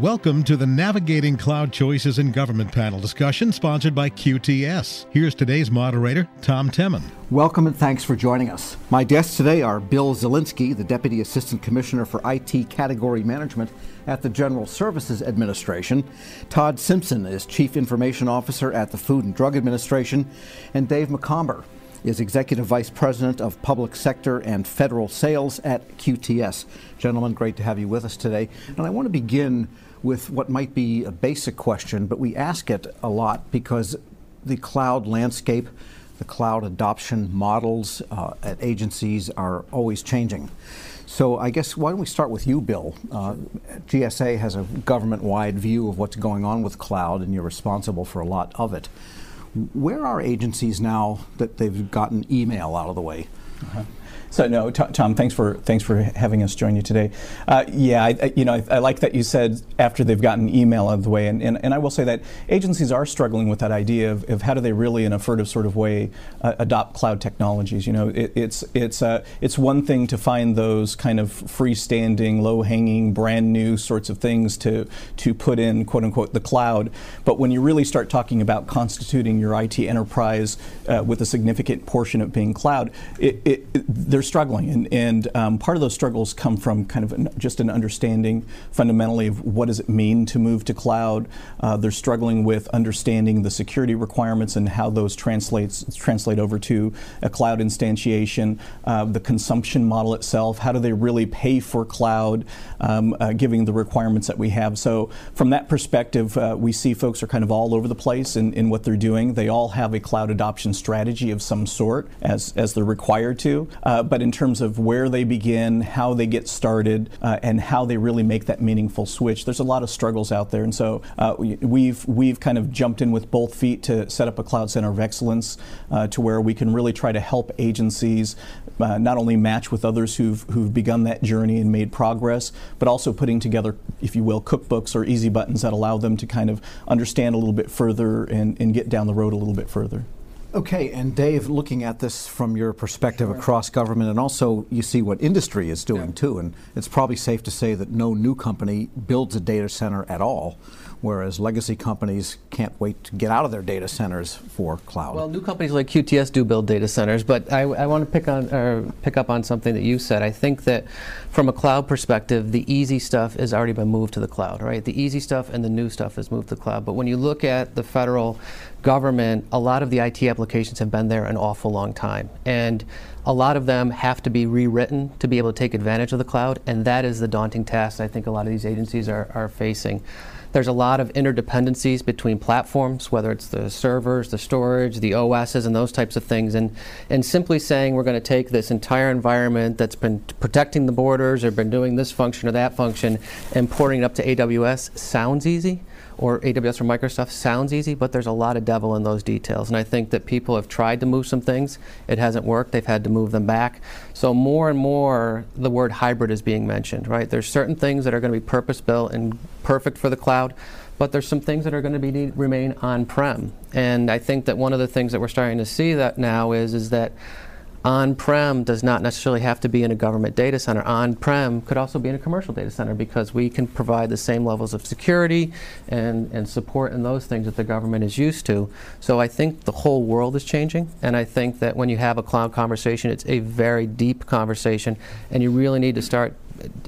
Welcome to the Navigating Cloud Choices in Government panel discussion sponsored by QTS. Here's today's moderator, Tom Temin. Welcome and thanks for joining us. My guests today are Bill Zielinski, the Deputy Assistant Commissioner for IT Category Management at the General Services Administration. Todd Simpson is Chief Information Officer at the Food and Drug Administration. And Dave McOmber is Executive Vice President of Public Sector and Federal Sales at QTS. Gentlemen, great to have you with us today. And I want to begin with what might be a basic question, but we ask it a lot because the cloud landscape, the cloud adoption models uh, at agencies are always changing. So I guess why don't we start with you, Bill? Uh, GSA has a government-wide view of what's going on with cloud, and you're responsible for a lot of it. Where are agencies now that they've gotten email out of the way? Uh-huh. So no, Tom, thanks for thanks for having us join you today. Uh, yeah, I, you know, I, I, like that you said after they've gotten email out of the way, and, and, and I will say that agencies are struggling with that idea of, of how do they really, in a furtive sort of way, uh, adopt cloud technologies. You know, it, it's it's uh, it's one thing to find those kind of freestanding, low-hanging, brand new sorts of things to to put in quote unquote the cloud, but when you really start talking about constituting your IT enterprise uh, with a significant portion of being cloud, it, it, they're struggling, and, and um, part of those struggles come from kind of an, just an understanding fundamentally of what does it mean to move to cloud. Uh, they're struggling with understanding the security requirements and how those translates translate over to a cloud instantiation, uh, the consumption model itself. How do they really pay for cloud, um, uh, giving the requirements that we have? So from that perspective, uh, we see folks are kind of all over the place in, in what they're doing. They all have a cloud adoption strategy of some sort as as they're required to, uh, but in terms of where they begin, how they get started, uh, and how they really make that meaningful switch. There's a lot of struggles out there, and so uh, we've we've kind of jumped in with both feet to set up a cloud center of excellence uh, to where we can really try to help agencies uh, not only match with others who've who've begun that journey and made progress, but also putting together, if you will, cookbooks or easy buttons that allow them to kind of understand a little bit further and, and get down the road a little bit further. Okay, and Dave, looking at this from your perspective sure. across government, and also you see what industry is doing yeah. too, and it's probably safe to say that no new company builds a data center at all whereas legacy companies can't wait to get out of their data centers for cloud. Well, new companies like QTS do build data centers, but I, I want to pick on or pick up on something that you said. I think that from a cloud perspective, the easy stuff has already been moved to the cloud, right? The easy stuff and the new stuff has moved to the cloud. But when you look at the federal government, a lot of the IT applications have been there an awful long time. And a lot of them have to be rewritten to be able to take advantage of the cloud, and that is the daunting task I think a lot of these agencies are, are facing. There's a lot of interdependencies between platforms, whether it's the servers, the storage, the OSs, and those types of things. And, and simply saying we're going to take this entire environment that's been protecting the borders or been doing this function or that function and porting it up to AWS sounds easy or AWS or Microsoft sounds easy, but there's a lot of devil in those details. And I think that people have tried to move some things, it hasn't worked, they've had to move them back. So more and more the word hybrid is being mentioned, right? There's certain things that are going to be purpose built and perfect for the cloud, but there's some things that are going to be need, remain on-prem. And I think that one of the things that we're starting to see that now is is that on-prem does not necessarily have to be in a government data center. On-prem could also be in a commercial data center because we can provide the same levels of security and, and support and those things that the government is used to. So I think the whole world is changing, and I think that when you have a cloud conversation, it's a very deep conversation, and you really need to start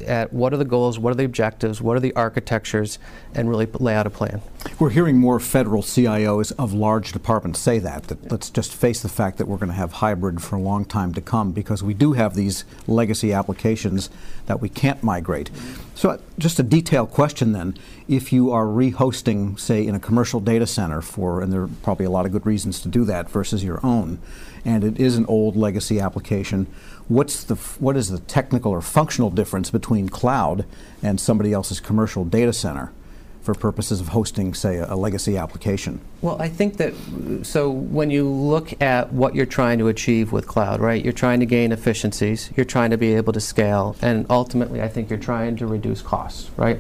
at what are the goals, what are the objectives, what are the architectures, and really lay out a plan. We're hearing more federal CIOs of large departments say that, that yeah. let's just face the fact that we're going to have hybrid for a long time to come because we do have these legacy applications that we can't migrate. So uh, just a detailed question then, if you are rehosting, say, in a commercial data center for, and there are probably a lot of good reasons to do that versus your own, and it is an old legacy application, what's the what is the technical or functional difference between cloud and somebody else's commercial data center for purposes of hosting, say, a, a, legacy application? Well, I think that so when you look at what you're trying to achieve with cloud, right? You're trying to gain efficiencies, you're trying to be able to scale, and ultimately, I think you're trying to reduce costs, right?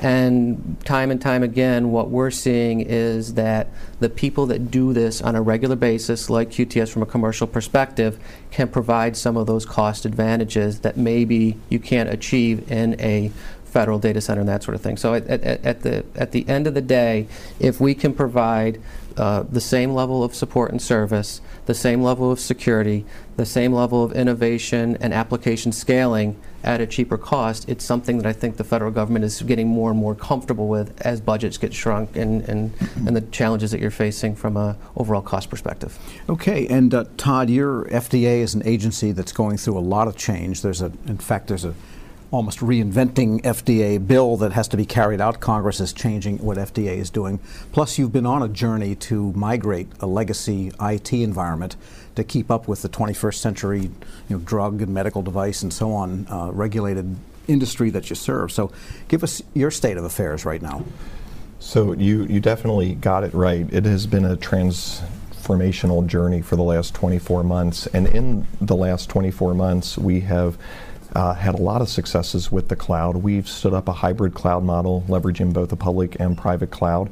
And time and time again, what we're seeing is that the people that do this on a regular basis, like QTS from a commercial perspective, can provide some of those cost advantages that maybe you can't achieve in a federal data center and that sort of thing. So at, at, at the at the end of the day, if we can provide uh, the same level of support and service, the same level of security, the same level of innovation and application scaling at a cheaper cost, it's something that I think the federal government is getting more and more comfortable with as budgets get shrunk and, and, and the challenges that you're facing from a overall cost perspective. Okay, and uh, Todd, your FDA is an agency that's going through a lot of change. There's a, in fact, there's a almost reinventing FDA bill that has to be carried out. Congress is changing what FDA is doing. Plus, you've been on a journey to migrate a legacy IT environment to keep up with the 21st century you know, drug and medical device and so on uh, regulated industry that you serve. So, give us your state of affairs right now. So, you, you definitely got it right. It has been a transformational journey for the last 24 months. And in the last 24 months, we have uh, had a lot of successes with the cloud. We've stood up a hybrid cloud model, leveraging both the public and private cloud.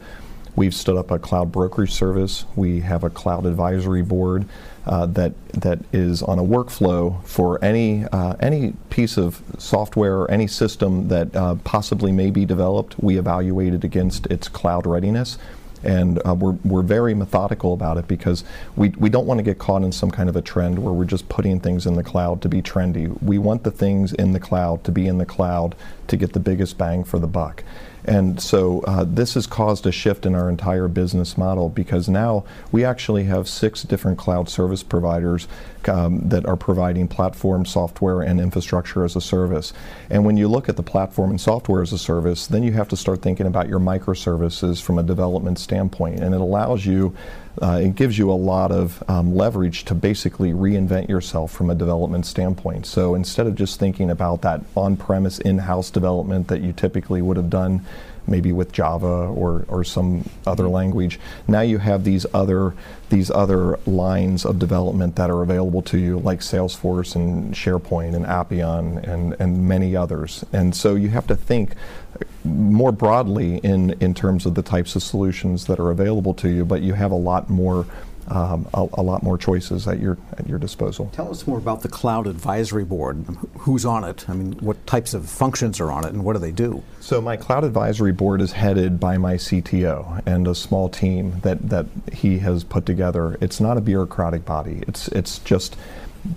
We've stood up a cloud brokerage service. We have a cloud advisory board uh, that that is on a workflow for any uh, any piece of software or any system that uh, possibly may be developed. We evaluate it against its cloud readiness and uh, we're, we're very methodical about it because we, we don't want to get caught in some kind of a trend where we're just putting things in the cloud to be trendy. We want the things in the cloud to be in the cloud to get the biggest bang for the buck. And so uh, this has caused a shift in our entire business model because now we actually have six different cloud service providers um, that are providing platform software and infrastructure as a service. And when you look at the platform and software as a service, then you have to start thinking about your microservices from a development standpoint. And it allows you uh, it gives you a lot of um, leverage to basically reinvent yourself from a development standpoint. So instead of just thinking about that on premise in house development that you typically would have done maybe with Java or, or some other language. Now you have these other these other lines of development that are available to you, like Salesforce and SharePoint and Appian and, and many others. And so you have to think more broadly in, in terms of the types of solutions that are available to you, but you have a lot more um, a, a, lot more choices at your at your disposal. Tell us more about the Cloud Advisory Board. Who's on it? I mean, what types of functions are on it, and what do they do? So my Cloud Advisory Board is headed by my CTO and a small team that that he has put together. It's not a bureaucratic body. It's it's just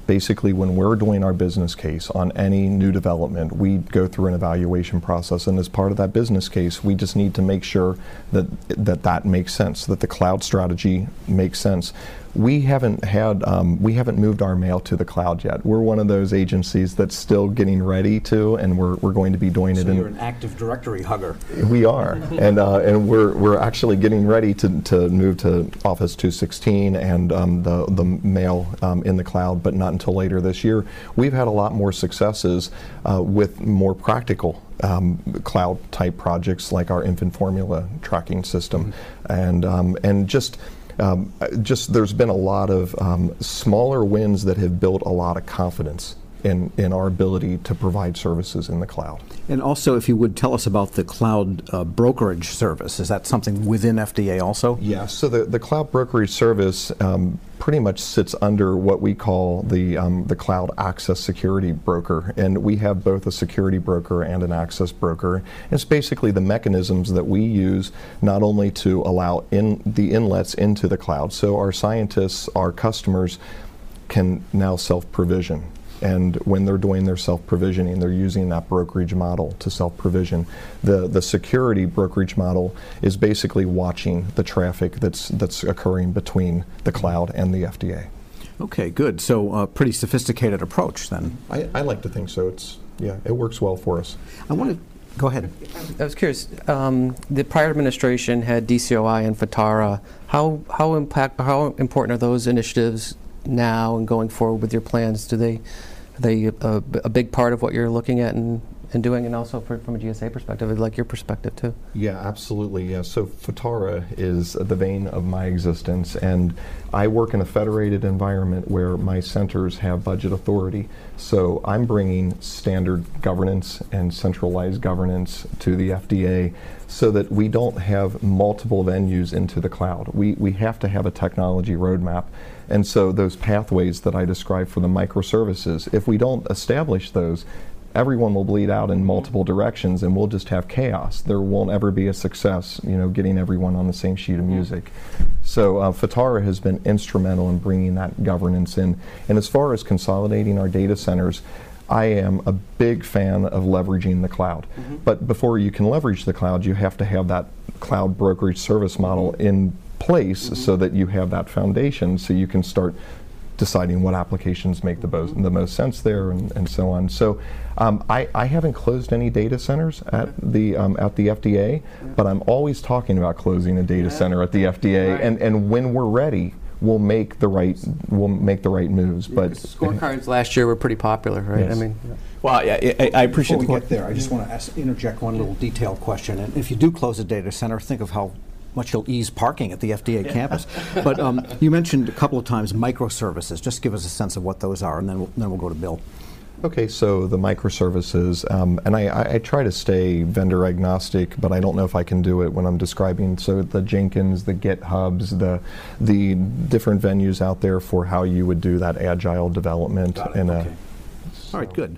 basically when we're doing our business case on any new development, we go through an evaluation process, and as part of that business case, we just need to make sure that that, that makes sense, that the cloud strategy makes sense we haven't had um, we haven't moved our mail to the cloud yet. We're one of those agencies that's still getting ready to, and we're, we're going to be doing so it. So you're an Active Directory hugger. We are, and uh, and we're we're actually getting ready to, to move to Office 216 and um, the the mail um, in the cloud, but not until later this year. We've had a lot more successes uh, with more practical um, cloud type projects like our infant formula tracking system, mm-hmm. and um, and just um, just there's been a lot of um, smaller wins that have built a lot of confidence in, in our ability to provide services in the cloud. And also, if you would tell us about the cloud uh, brokerage service, is that something within FDA also? Yes. So the, the cloud brokerage service um, pretty much sits under what we call the um, the cloud access security broker, and we have both a security broker and an access broker. It's basically the mechanisms that we use not only to allow in the inlets into the cloud, so our scientists, our customers can now self-provision and when they're doing their self-provisioning, they're using that brokerage model to self-provision. The the security brokerage model is basically watching the traffic that's that's occurring between the cloud and the FDA. Okay, good. So a uh, pretty sophisticated approach then. I, I like to think so. It's yeah, it works well for us. I want to go ahead. I was curious. Um, the prior administration had DCOI and FITARA. How how impact how important are those initiatives now and going forward with your plans? Do they are they a, a big part of what you're looking at and, and doing, and also for, from a GSA perspective, I'd like your perspective too. Yeah, absolutely. Yeah. So FITARA is the vein of my existence, and I work in a federated environment where my centers have budget authority. So I'm bringing standard governance and centralized governance to the FDA so that we don't have multiple venues into the cloud. We, we have to have a technology roadmap. And so those pathways that I described for the microservices, if we don't establish those, everyone will bleed out in multiple directions and we'll just have chaos. There won't ever be a success, you know, getting everyone on the same sheet of music. So uh, FITARA has been instrumental in bringing that governance in. And as far as consolidating our data centers, I am a big fan of leveraging the cloud. Mm-hmm. But before you can leverage the cloud, you have to have that cloud brokerage service model in place mm-hmm. so that you have that foundation so you can start deciding what applications make the, bo- the most sense there and, and so on. So um, I, I, haven't closed any data centers at the um, at the FDA, but I'm always talking about closing a data center at the FDA, and, and when we're ready, we'll make the right we'll make the right moves. But scorecards last year were pretty popular, right? Yes. I mean. Well, yeah, I, I appreciate. Before we get there, I just want to ask, interject one little detailed question. And if you do close a data center, think of how much you'll ease parking at the FDA campus. But um, you mentioned a couple of times microservices. Just give us a sense of what those are, and then we'll, then we'll go to Bill. Okay, so the microservices, um, and I, I, try to stay vendor agnostic, but I don't know if I can do it when I'm describing. So the Jenkins, the GitHubs, the the different venues out there for how you would do that agile development. In okay. a, All right, good.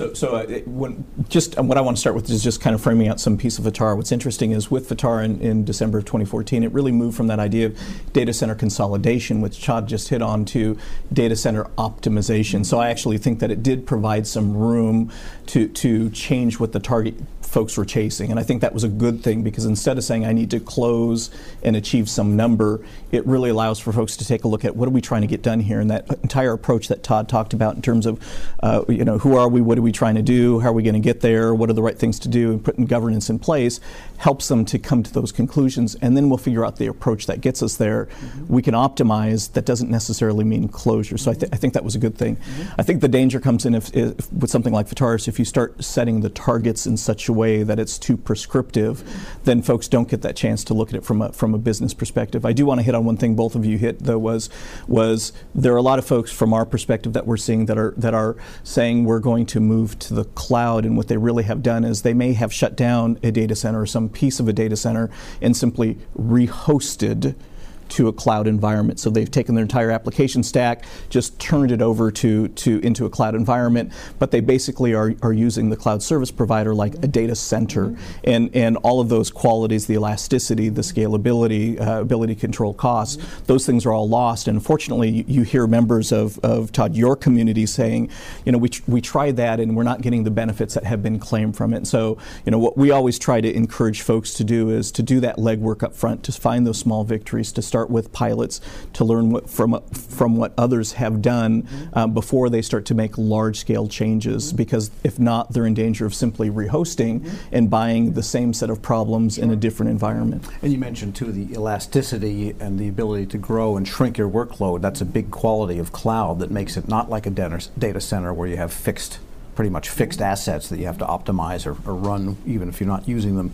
So, so uh, when, just um, what I want to start with is just kind of framing out some piece of FITARA. What's interesting is with FITARA in, in, December of 2014, it really moved from that idea of data center consolidation, which Todd just hit on, to data center optimization. So I actually think that it did provide some room to, to change what the target folks were chasing. And I think that was a good thing because instead of saying I need to close and achieve some number, it really allows for folks to take a look at what are we trying to get done here. And that entire approach that Todd talked about in terms of, uh, you know, who are we, what are we trying to do, how are we going to get there, what are the right things to do, and putting governance in place helps them to come to those conclusions. And then we'll figure out the approach that gets us there. Mm-hmm. We can optimize. That doesn't necessarily mean closure. So I, th- I think that was a good thing. Mm-hmm. I think the danger comes in if, if, with something like FITARA, if you start setting the targets in such a way that it's too prescriptive, then folks don't get that chance to look at it from a, from a business perspective. I do want to hit on one thing both of you hit though was was there are a lot of folks from our perspective that we're seeing that are that are saying we're going to move to the cloud, and what they really have done is they may have shut down a data center or some piece of a data center and simply rehosted to a cloud environment. So they've taken their entire application stack, just turned it over to, to into a cloud environment, but they basically are, are using the cloud service provider like a data center. Mm-hmm. And, and all of those qualities, the elasticity, the scalability, uh, ability to control costs, mm-hmm. those things are all lost. And unfortunately, you, you, hear members of, of Todd, your community saying, you know, we, tr- we tried that and we're not getting the benefits that have been claimed from it. And so, you know, what we always try to encourage folks to do is to do that legwork up front, to find those small victories, to start start with pilots to learn what, from from what others have done mm-hmm. um, before they start to make large scale changes. Mm-hmm. Because if not, they're in danger of simply rehosting mm-hmm. and buying the same set of problems in a different environment. And you mentioned too the elasticity and the ability to grow and shrink your workload. That's a big quality of cloud that makes it not like a data center where you have fixed pretty much fixed assets that you have to optimize or, or, run, even if you're not using them,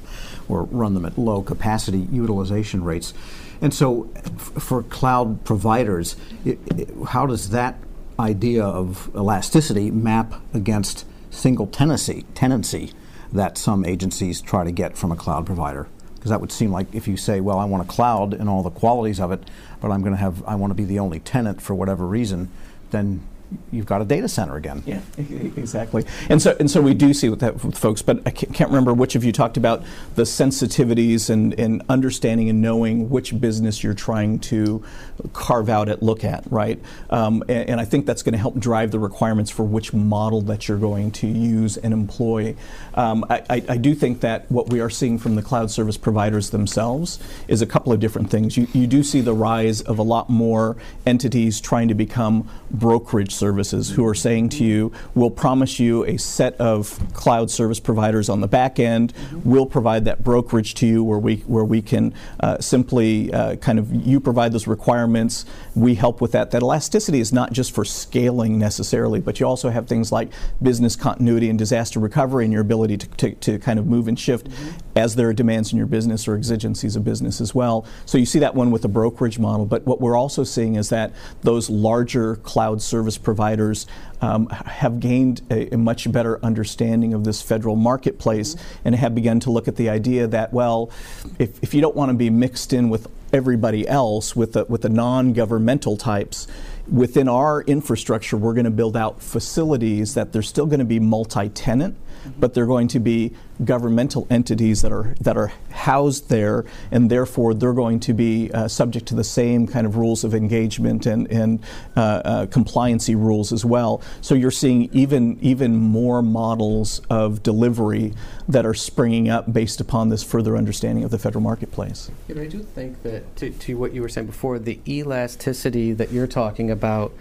or run them at low capacity utilization rates. And so, f- for cloud providers, it, it, how does that idea of elasticity map against single tenancy, tenancy that some agencies try to get from a cloud provider? Because that would seem like if you say, well, I want a cloud and all the qualities of it, but I'm going to have, I want to be the only tenant for whatever reason, then you've got a data center again. Yeah, exactly. And so and so we do see with that with folks, but I can't remember which of you talked about the sensitivities and, and understanding and knowing which business you're trying to carve out at look at, right? Um, and, and, I think that's going to help drive the requirements for which model that you're going to use and employ. Um, I, I, I, do think that what we are seeing from the cloud service providers themselves is a couple of different things. You, you do see the rise of a lot more entities trying to become brokerage services who are saying to you, we'll promise you a set of cloud service providers on the back end. We'll provide that brokerage to you where we, where we can uh, simply uh, kind of, you provide those requirements, we help with that. That elasticity is not just for scaling necessarily, but you also have things like business continuity and disaster recovery and your ability to, to, to kind of move and shift mm-hmm. as there are demands in your business or exigencies of business as well. So you see that one with the brokerage model, but what we're also seeing is that those larger cloud service providers um, have gained a, a, much better understanding of this federal marketplace mm-hmm. and have begun to look at the idea that, well, if, if you don't want to be mixed in with everybody else, with the, with the non governmental types, within our infrastructure, we're going to build out facilities that they're still going to be multi-tenant, but they're going to be governmental entities that are that are housed there, and therefore they're going to be uh, subject to the same kind of rules of engagement and and uh, uh, compliancy rules as well. So you're seeing even even more models of delivery that are springing up based upon this further understanding of the federal marketplace. Yeah, but I do think that to, to what you were saying before, the elasticity that you're talking about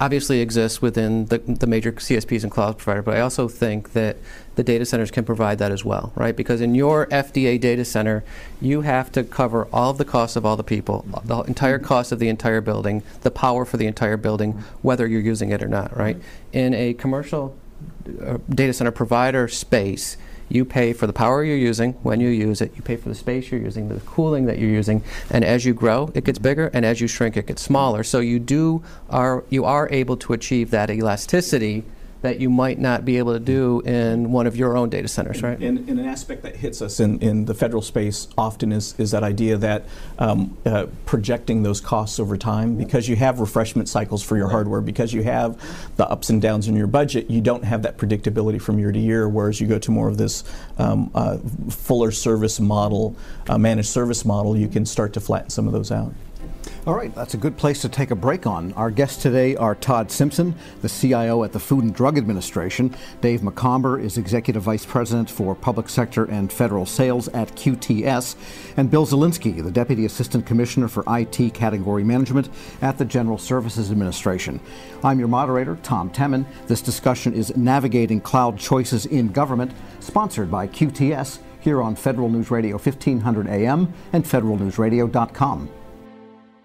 obviously exists within the, the major CSPs and cloud provider, but I also think that the data centers can provide that as well, right? Because in your FDA data center, you have to cover all of the costs of all the people, the entire cost of the entire building, the power for the entire building, whether you're using it or not, right? In a commercial uh, data center provider space, you pay for the power you're using when you use it, you pay for the space you're using, the cooling that you're using, and as you grow, it gets bigger, and as you shrink, it gets smaller. So you do are you are able to achieve that elasticity that you might not be able to do in one of your own data centers, right? And, and an aspect that hits us in, in the federal space often is, is that idea that um, uh, projecting those costs over time, because you have refreshment cycles for your hardware, because you have the ups and downs in your budget, you don't have that predictability from year to year, whereas you go to more of this um, uh, fuller service model, uh, managed service model, you can start to flatten some of those out. All right, that's a good place to take a break on. Our guests today are Todd Simpson, the CIO at the Food and Drug Administration. Dave McOmber is Executive Vice President for Public Sector and Federal Sales at QTS. And Bill Zielinski, the Deputy Assistant Commissioner for IT Category Management at the General Services Administration. I'm your moderator, Tom Temin. This discussion is Navigating Cloud Choices in Government, sponsored by QTS here on Federal News Radio 1500 AM and federalnewsradio.com.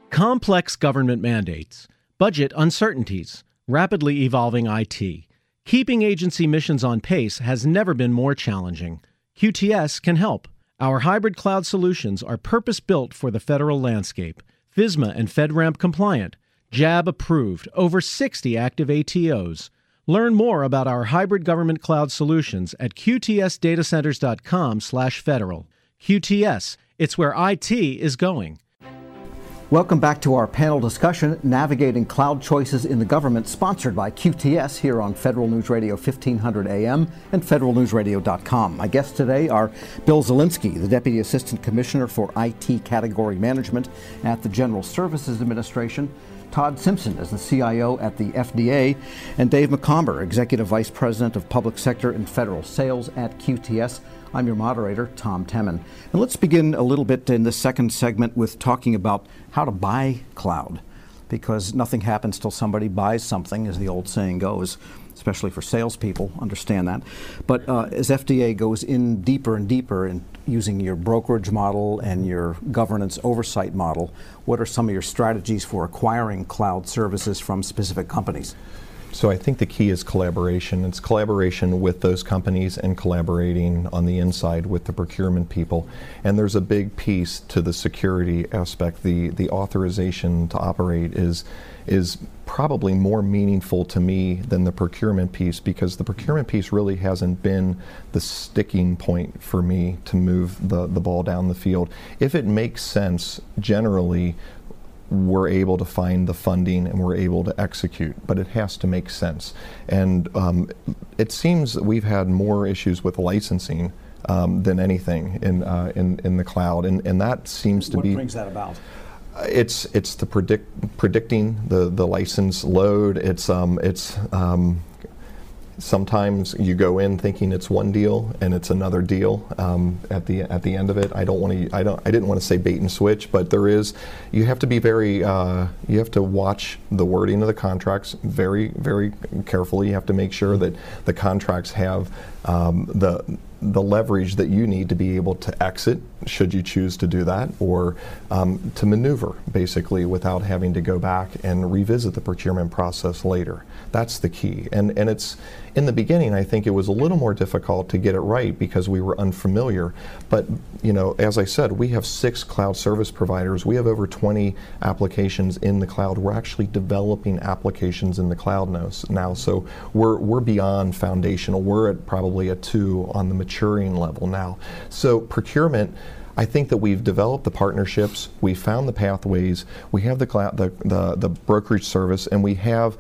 Complex government mandates, budget uncertainties, rapidly evolving IT. Keeping agency missions on pace has never been more challenging. QTS can help. Our hybrid cloud solutions are purpose built for the federal landscape, FISMA and FedRAMP compliant, JAB approved, over 60 active ATOs. Learn more about our hybrid government cloud solutions at qtsdatacenters.com/federal. QTS, it's where IT is going. Welcome back to our panel discussion, Navigating Cloud Choices in the Government, sponsored by QTS here on Federal News Radio 1500 AM and federalnewsradio.com. My guests today are Bill Zielinski, the Deputy Assistant Commissioner for IT Category Management at the General Services Administration, Todd Simpson is the CIO at the FDA, and Dave McOmber, Executive Vice President of Public Sector and Federal Sales at QTS. I'm your moderator, Tom Temin. And let's begin a little bit in the second segment with talking about how to buy cloud, because nothing happens till somebody buys something, as the old saying goes, especially for salespeople, understand that. But uh, as FDA goes in deeper and deeper in using your brokerage model and your governance oversight model, what are some of your strategies for acquiring cloud services from specific companies? So I think the key is collaboration. It's collaboration with those companies and collaborating on the inside with the procurement people. And there's a big piece to the security aspect. The the authorization to operate is is probably more meaningful to me than the procurement piece because the procurement piece really hasn't been the sticking point for me to move the, the ball down the field. If it makes sense generally we're able to find the funding and we're able to execute, but it has to make sense. And um, it seems that we've had more issues with licensing um, than anything in, uh, in in the cloud, and and that seems to what be. What brings that about? It's it's the predict predicting the the license load. It's um it's um, sometimes you go in thinking it's one deal and it's another deal um, at the at the end of it. I don't want to. I don't. I didn't want to say bait and switch, but there is. You have to be very. Uh, you have to watch the wording of the contracts very very carefully. You have to make sure that the contracts have um, the the leverage that you need to be able to exit, should you choose to do that, or um, to maneuver basically without having to go back and revisit the procurement process later. That's the key. And, and it's, in the beginning, I think it was a little more difficult to get it right because we were unfamiliar. But, you know, as I said, we have six cloud service providers. We have over 20 applications in the cloud. We're actually developing applications in the cloud now. so we're, we're beyond foundational. We're at probably a two on the maturing level now. So procurement, I think that we've developed the partnerships, we found the pathways, we have the, the, the, the brokerage service, and we have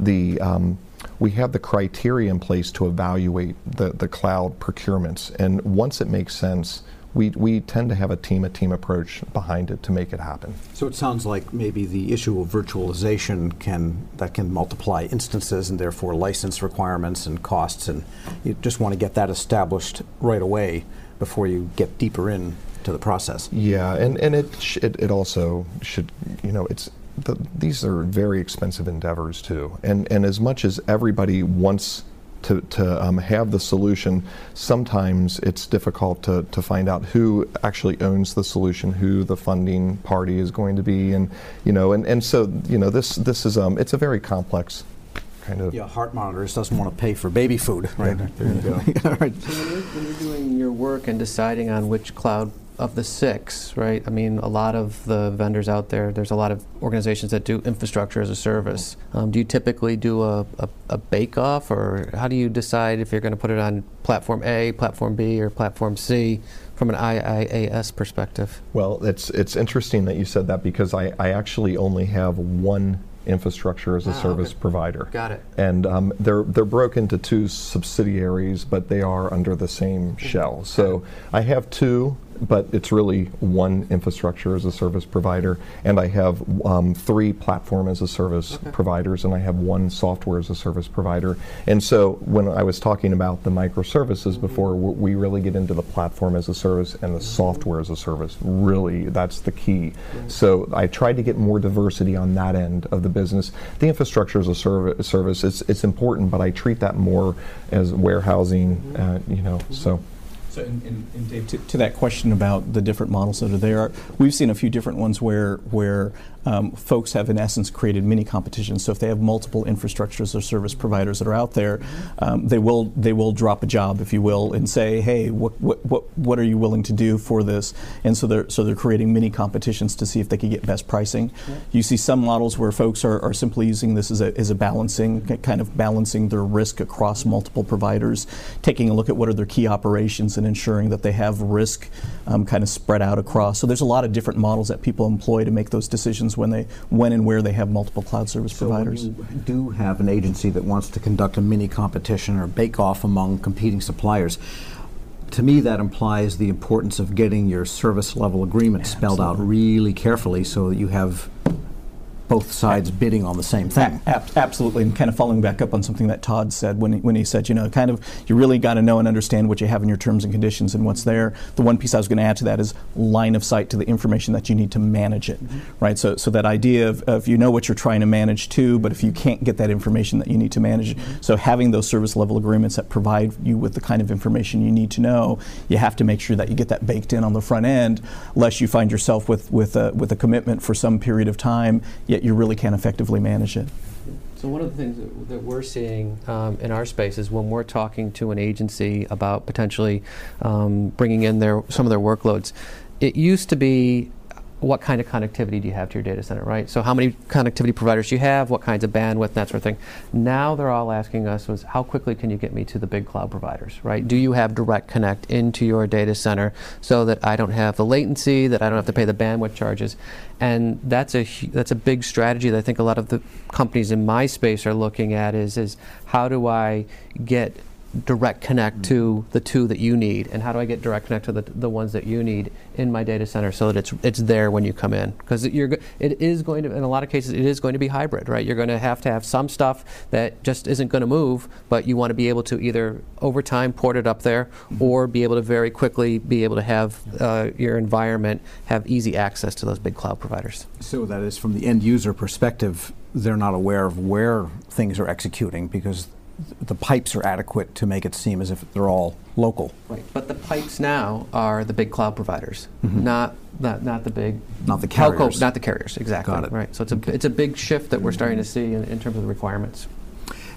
the um, we have the criteria in place to evaluate the, the cloud procurements. And once it makes sense, we, we tend to have a team a team approach behind it to make it happen. So it sounds like maybe the issue of virtualization can that can multiply instances and therefore license requirements and costs, and you just want to get that established right away before you get deeper in to the process. Yeah, and, and it, sh- it, it also should, you know, it's the, these are very expensive endeavors too. And, and as much as everybody wants to, to um, have the solution, sometimes it's difficult to, to find out who actually owns the solution, who the funding party is going to be, and you know, and, and so you know, this this is um, it's a very complex kind of. Yeah, heart monitors doesn't want to pay for baby food, right? There you go. All right. So when you're, when you're doing your work and deciding on which cloud of the six, right? I mean, a lot of the vendors out there, there's a lot of organizations that do infrastructure as a service. Um, do you typically do a, a, a bake-off, or how do you decide if you're going to put it on platform A, platform B, or platform C from an IaaS perspective? Well, it's it's interesting that you said that because I, I actually only have one infrastructure as a Ah, service okay. provider. Got it. And um, they're they're broken into two subsidiaries, but they are under the same shell. So I have two, but it's really one infrastructure as a service provider, and I have um, three platform as a service providers, and I have one software as a service provider. And so when I was talking about the microservices before, w- we really get into the platform as a service and the software as a service. Really, that's the key. So I tried to get more diversity on that end of the business. The infrastructure as a serv- service, it's, it's important, but I treat that more as warehousing, uh, you know, so. So, and, and, and Dave, to, to that question about the different models that are there, we've seen a few different ones where where um, folks have, in essence, created mini competitions. So, if they have multiple infrastructures or service providers that are out there, um, they will they will drop a job, if you will, and say, "Hey, what what what, what are you willing to do for this?" And so they're so they're creating mini competitions to see if they can get best pricing. You see some models where folks are, are simply using this as a as a balancing kind of balancing their risk across multiple providers, taking a look at what are their key operations and ensuring that they have risk um, kind of spread out across. So there's a lot of different models that people employ to make those decisions when they when and where they have multiple cloud service So when providers. you do have an agency that wants to conduct a mini competition or bake-off among competing suppliers, to me that implies the importance of getting your service level agreement spelled out really carefully so that you have both sides bidding on the same thing. Ab- absolutely, and kind of following back up on something that Todd said when he, when he said, you know, kind of you really got to know and understand what you have in your terms and conditions and what's there. The one piece I was going to add to that is line of sight to the information that you need to manage it, mm-hmm. right? So, so that idea of, of you know what you're trying to manage too, but if you can't get that information that you need to manage, mm-hmm. so having those service level agreements that provide you with the kind of information you need to know, you have to make sure that you get that baked in on the front end, lest you find yourself with with a, with a commitment for some period of time, yet you really can't effectively manage it. So one of the things that, that we're seeing um, in our space is when we're talking to an agency about potentially um, bringing in their some of their workloads, it used to be what kind of connectivity do you have to your data center, right? So how many connectivity providers do you have, what kinds of bandwidth, that sort of thing. Now they're all asking us was how quickly can you get me to the big cloud providers, right? Do you have direct connect into your data center so that I don't have the latency, that I don't have to pay the bandwidth charges? And that's a that's a big strategy that I think a lot of the companies in my space are looking at is is how do I get direct connect to the two that you need and how do I get direct connect to the, the ones that you need in my data center so that it's it's there when you come in? Because you're it is going to in a lot of cases it is going to be hybrid right? You're going to have to have some stuff that just isn't going to move but you want to be able to either over time port it up there or be able to very quickly be able to have uh, your environment have easy access to those big cloud providers. So that is from the end user perspective, they're not aware of where things are executing because the pipes are adequate to make it seem as if they're all local. Right, but the pipes now are the big cloud providers, mm-hmm. not, not, not the big. Not the telco- carriers. Not the carriers, exactly. Got it. Right, so it's a, it's a big shift that we're starting to see in, in terms of the requirements.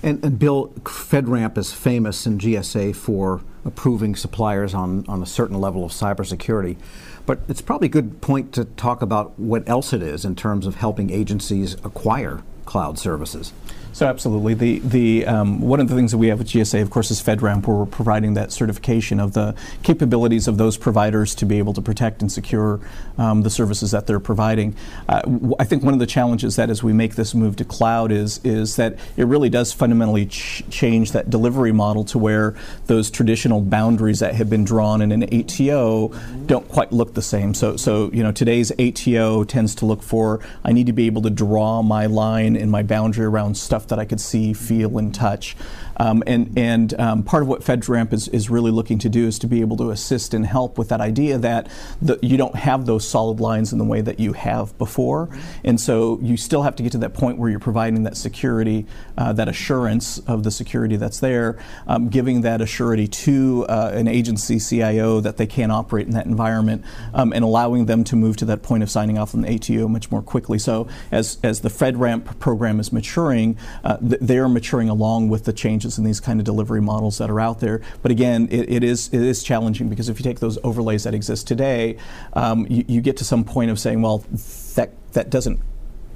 And, and Bill, FedRAMP is famous in GSA for approving suppliers on, on a certain level of cybersecurity. But it's probably a good point to talk about what else it is in terms of helping agencies acquire cloud services. So absolutely, the the um, one of the things that we have with GSA, of course, is FedRAMP, where we're providing that certification of the capabilities of those providers to be able to protect and secure um, the services that they're providing. Uh, w- I think one of the challenges that as we make this move to cloud is is that it really does fundamentally ch- change that delivery model to where those traditional boundaries that have been drawn in an ATO don't quite look the same. So so you know today's ATO tends to look for I need to be able to draw my line and my boundary around stuff that I could see, feel, and touch. Um, and and um, part of what FedRAMP is, is really looking to do is to be able to assist and help with that idea that the, you don't have those solid lines in the way that you have before. And so you still have to get to that point where you're providing that security, uh, that assurance of the security that's there, um, giving that assurity to uh, an agency CIO that they can operate in that environment, um, and allowing them to move to that point of signing off on the ATO much more quickly. So as, as the FedRAMP program is maturing, uh, th- they're maturing along with the changes in these kind of delivery models that are out there. But again, it, it is it is challenging because if you take those overlays that exist today, um, you, you get to some point of saying, well, that that doesn't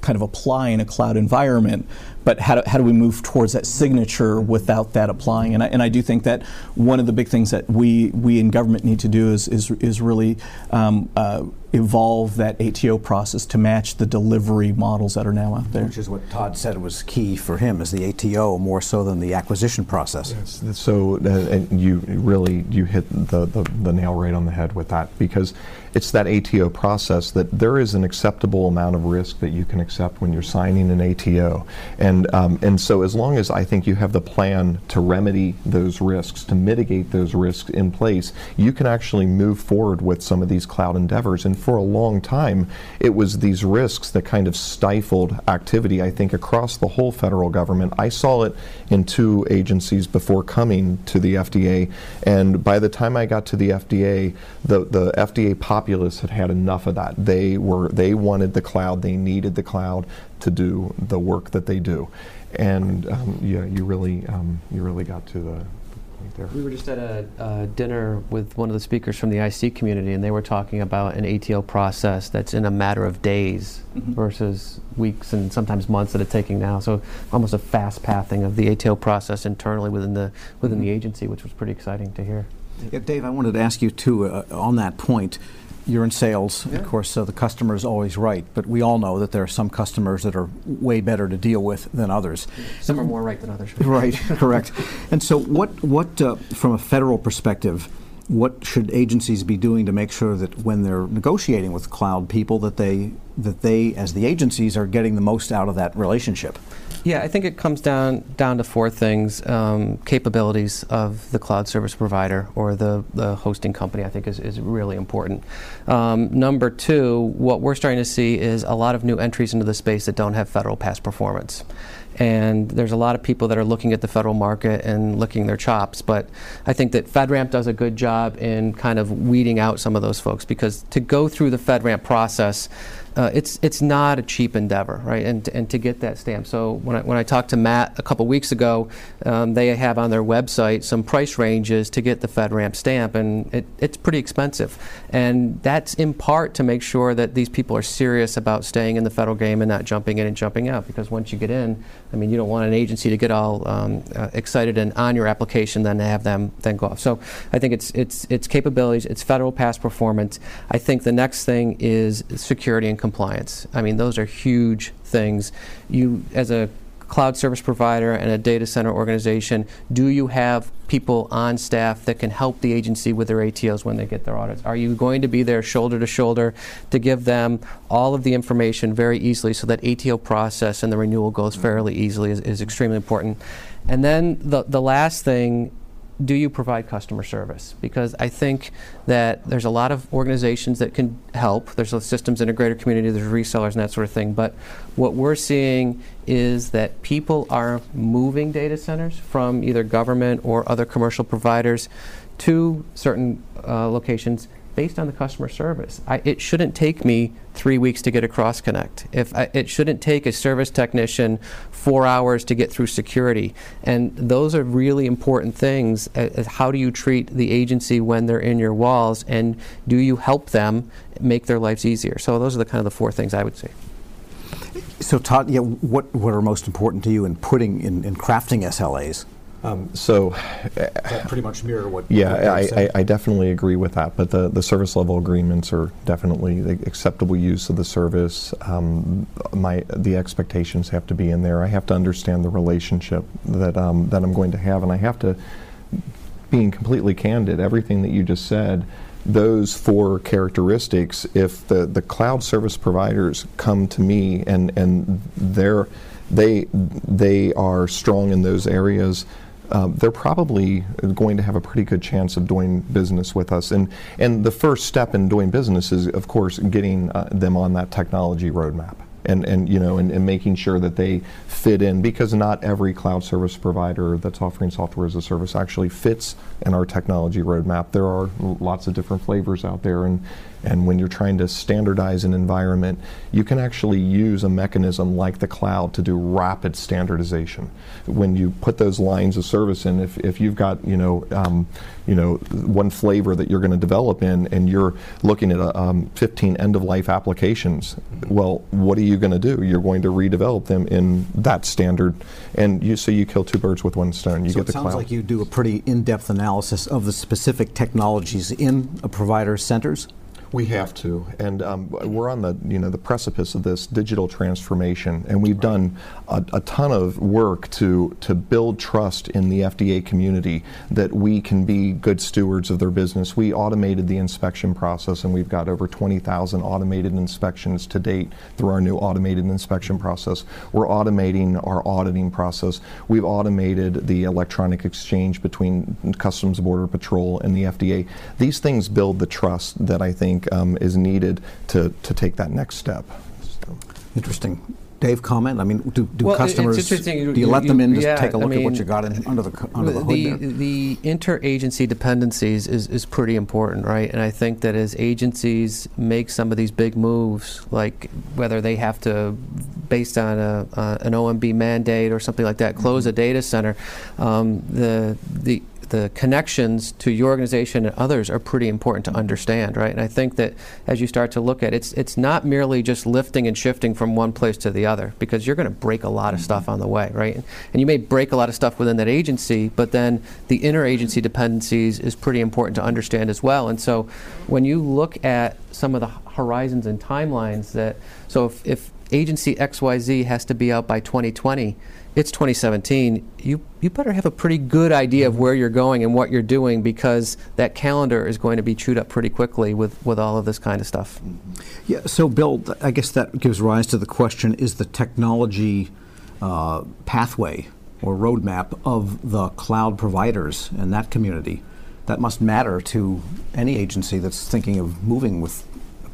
kind of apply in a cloud environment, but how do, how do we move towards that signature without that applying? And I, and I do think that one of the big things that we, we in government need to do is, is, is really um, uh, evolve that ATO process to match the delivery models that are now out there. Which is what Todd said was key for him, is the ATO more so than the acquisition process. So, uh, and you really you hit the, the, the nail right on the head with that because it's that ATO process that there is an acceptable amount of risk that you can accept when you're signing an ATO, and um, and so as long as I think you have the plan to remedy those risks, to mitigate those risks in place, you can actually move forward with some of these cloud endeavors. And for a long time, it was these risks that kind of stifled activity. I think across the whole federal government. I saw it in two agencies before coming to the FDA, and by the time I got to the FDA, the the FDA populace had had enough of that. They were they wanted the cloud. They needed the cloud to do the work that they do, and um, yeah, you really um, you really got to the point there. We were just at a uh, dinner with one of the speakers from the IC community, and they were talking about an ATO process that's in a matter of days Mhm. versus weeks and sometimes months that it's taking now. So almost a fast pathing of the ATO process internally within the within the Mhm. agency, which was pretty exciting to hear. Yeah, Dave, I wanted to ask you too, uh, on that point. You're in sales, Yeah. of course, so the customer is always right, but we all know that there are some customers that are way better to deal with than others. Some are more right than others. Right, correct. And so, what, what uh, from a federal perspective, what should agencies be doing to make sure that when they're negotiating with cloud people, that they, that they, as the agencies, are getting the most out of that relationship? Yeah, I think it comes down down to four things: um, capabilities of the cloud service provider or the, the hosting company. I think is, is really important. Um, number two, what we're starting to see is a lot of new entries into the space that don't have federal past performance. And there's a lot of people that are looking at the federal market and licking their chops. But I think that FedRAMP does a good job in kind of weeding out some of those folks because to go through the FedRAMP process, uh, it's it's not a cheap endeavor, right? And and to get that stamp. So when I when I talked to Matt a couple weeks ago, um, they have on their website some price ranges to get the FedRAMP stamp, and it, it's pretty expensive. And that's in part to make sure that these people are serious about staying in the federal game and not jumping in and jumping out. Because once you get in, I mean, you don't want an agency to get all um, uh, excited and on your application, then to have them then go off. So I think it's it's it's capabilities, it's federal past performance. I think the next thing is security and compliance. I mean, those are huge things. You as a cloud service provider and a data center organization, do you have people on staff that can help the agency with their ATOs when they get their audits? Are you going to be there shoulder to shoulder to give them all of the information very easily so that ATO process and the renewal goes mm-hmm. fairly easily is, is extremely important. And then the, the last thing do you provide customer service? Because I think that there's a lot of organizations that can help. There's a systems integrator community, there's resellers and that sort of thing. But what we're seeing is that people are moving data centers from either government or other commercial providers to certain uh, locations based on the customer service. I, it shouldn't take me three weeks to get a cross connect. If I, it shouldn't take a service technician four hours to get through security. And those are really important things. Uh, how do you treat the agency when they're in your walls, and do you help them make their lives easier? So those are the kind of the four things I would say. So Todd, yeah, what what are most important to you in putting in, in crafting SLAs? Um, so, that pretty much mirror what. Yeah, what I, I, I, definitely agree with that. But the, the service level agreements are definitely the acceptable use of the service. Um, my the expectations have to be in there. I have to understand the relationship that um, that I'm going to have, and I have to, being completely candid, everything that you just said. Those four characteristics, if the, the cloud service providers come to me and, and they're, they, they are strong in those areas, um, they're probably going to have a pretty good chance of doing business with us. And, and the first step in doing business is, of course, getting uh, them on that technology roadmap and, and you know and, and, making sure that they fit in because not every cloud service provider that's offering software as a service actually fits in our technology roadmap. There are lots of different flavors out there and and when you're trying to standardize an environment, you can actually use a mechanism like the cloud to do rapid standardization. When you put those lines of service in, if, if you've got you know um, you know one flavor that you're going to develop in, and you're looking at a, um, 15 end-of-life applications, well, what are you going to do? You're going to redevelop them in that standard, and you so you kill two birds with one stone. You so get the it sounds cloud. like you do a pretty in-depth analysis of the specific technologies in a provider's centers. We have to, and um, we're on the you know the precipice of this digital transformation, and we've done a, a, ton of work to to build trust in the FDA community that we can be good stewards of their business. We automated the inspection process, and we've got over 20,000 automated inspections to date through our new automated inspection process. We're automating our auditing process. We've automated the electronic exchange between Customs Border Patrol and the FDA. These things build the trust that I think think um, is needed to, to take that next step. So. Interesting. Dave, comment. I mean, do, do well, customers? Do you, you let you, them in to yeah, take a look I mean, at what you got in, under the under the, the hood? There? The interagency dependencies is, is pretty important, right? And I think that as agencies make some of these big moves, like whether they have to, based on a, uh, an OMB mandate or something like that, close mm-hmm. a data center, um, the the the connections to your organization and others are pretty important to understand, right? And I think that as you start to look at it, it's it's not merely just lifting and shifting from one place to the other because you're going to break a lot of stuff mm-hmm. on the way, right? And you may break a lot of stuff within that agency, but then the interagency dependencies is pretty important to understand as well. And so when you look at some of the horizons and timelines that so if, if agency XYZ has to be out by 2020 it's 2017, you, you better have a pretty good idea of where you're going and what you're doing because that calendar is going to be chewed up pretty quickly with, with all of this kind of stuff. Yeah, so Bill, I guess that gives rise to the question is the technology uh, pathway or roadmap of the cloud providers and that community? That must matter to any agency that's thinking of moving with